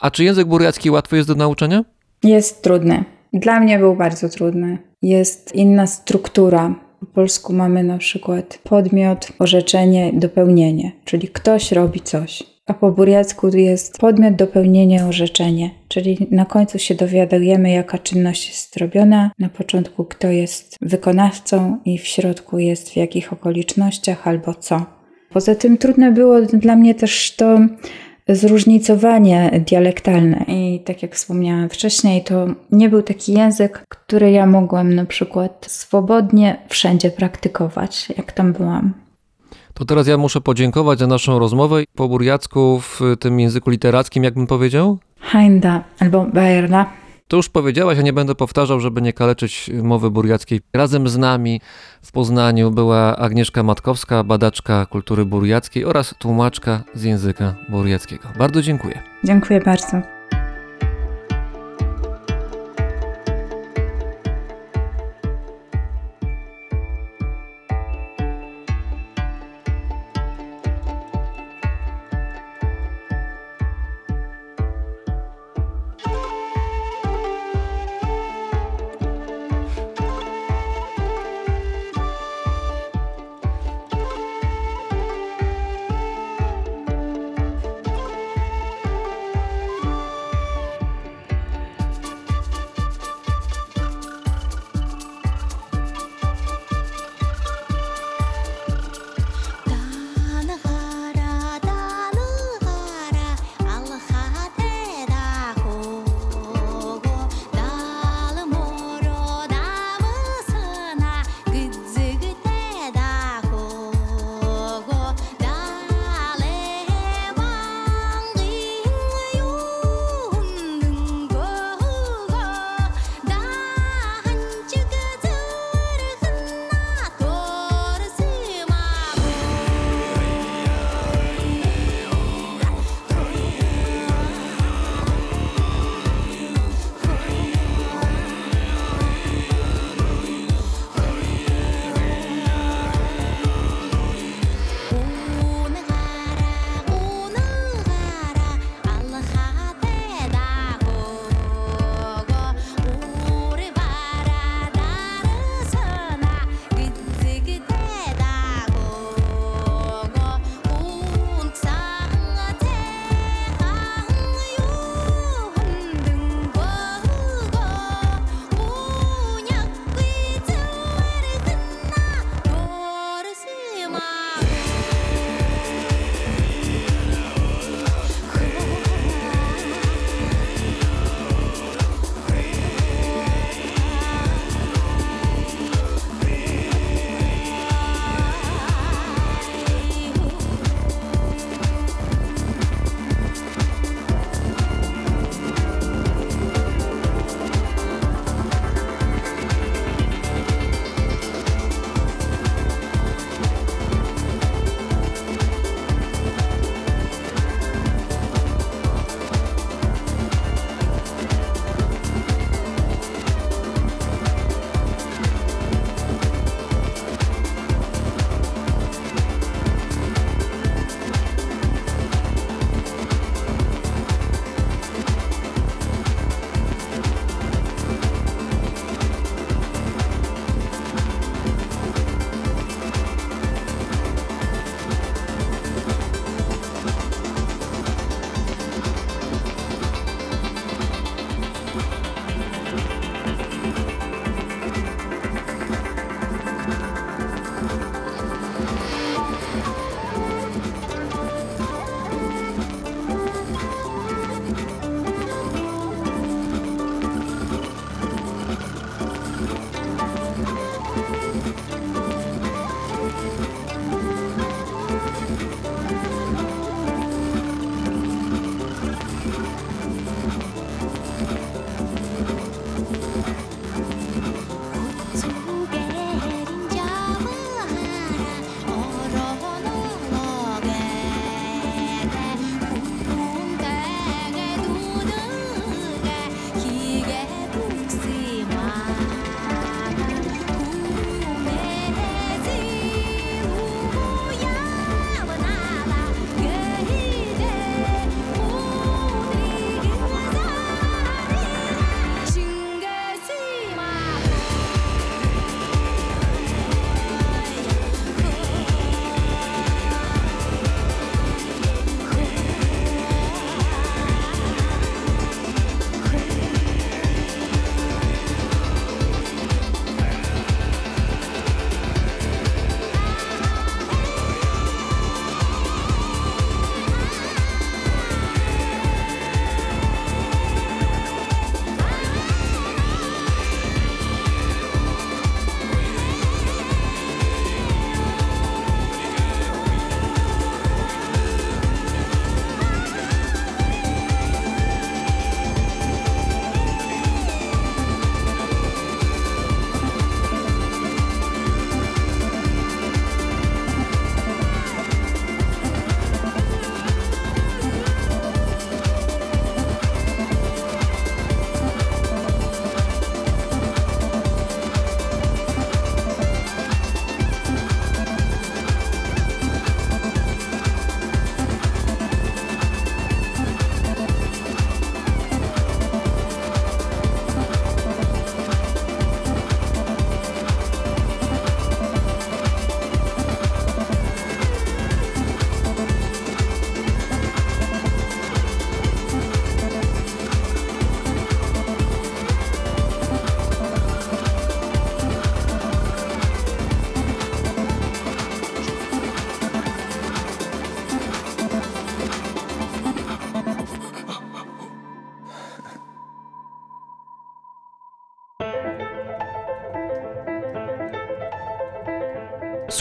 A czy język buriacki łatwy jest do nauczenia? Jest trudny. Dla mnie był bardzo trudny. Jest inna struktura. Po polsku mamy na przykład podmiot, orzeczenie, dopełnienie, czyli ktoś robi coś. A po buriacku jest podmiot, dopełnienie, orzeczenie, czyli na końcu się dowiadujemy, jaka czynność jest zrobiona, na początku kto jest wykonawcą i w środku jest w jakich okolicznościach albo co. Poza tym trudne było dla mnie też to zróżnicowanie dialektalne i tak jak wspomniałam wcześniej, to nie był taki język, który ja mogłam na przykład swobodnie wszędzie praktykować, jak tam byłam. To teraz ja muszę podziękować za naszą rozmowę po buriacku w tym języku literackim, jakbym powiedział. Hainda albo Bajerna. To już powiedziałaś, ja nie będę powtarzał, żeby nie kaleczyć mowy buriackiej. Razem z nami w Poznaniu była Agnieszka Matkowska, badaczka kultury buriackiej oraz tłumaczka z języka buriackiego. Bardzo dziękuję. Dziękuję bardzo.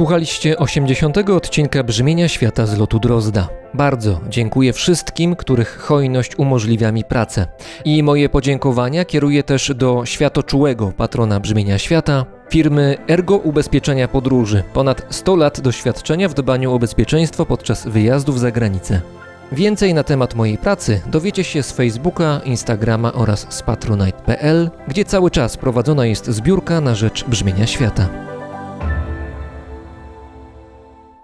Słuchaliście 80. odcinka Brzmienia Świata z lotu Drozda. Bardzo dziękuję wszystkim, których hojność umożliwia mi pracę. I moje podziękowania kieruję też do światoczułego patrona Brzmienia Świata, firmy Ergo Ubezpieczenia Podróży. Ponad 100 lat doświadczenia w dbaniu o bezpieczeństwo podczas wyjazdów za granicę. Więcej na temat mojej pracy dowiecie się z Facebooka, Instagrama oraz z patronite.pl, gdzie cały czas prowadzona jest zbiórka na rzecz brzmienia świata.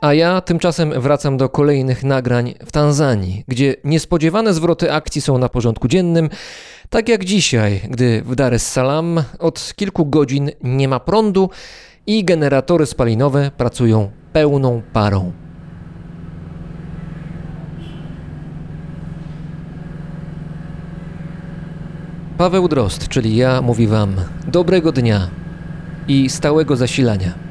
A ja tymczasem wracam do kolejnych nagrań w Tanzanii, gdzie niespodziewane zwroty akcji są na porządku dziennym, tak jak dzisiaj, gdy w Dar es Salaam od kilku godzin nie ma prądu i generatory spalinowe pracują pełną parą. Paweł Drozd, czyli ja, mówi Wam dobrego dnia i stałego zasilania.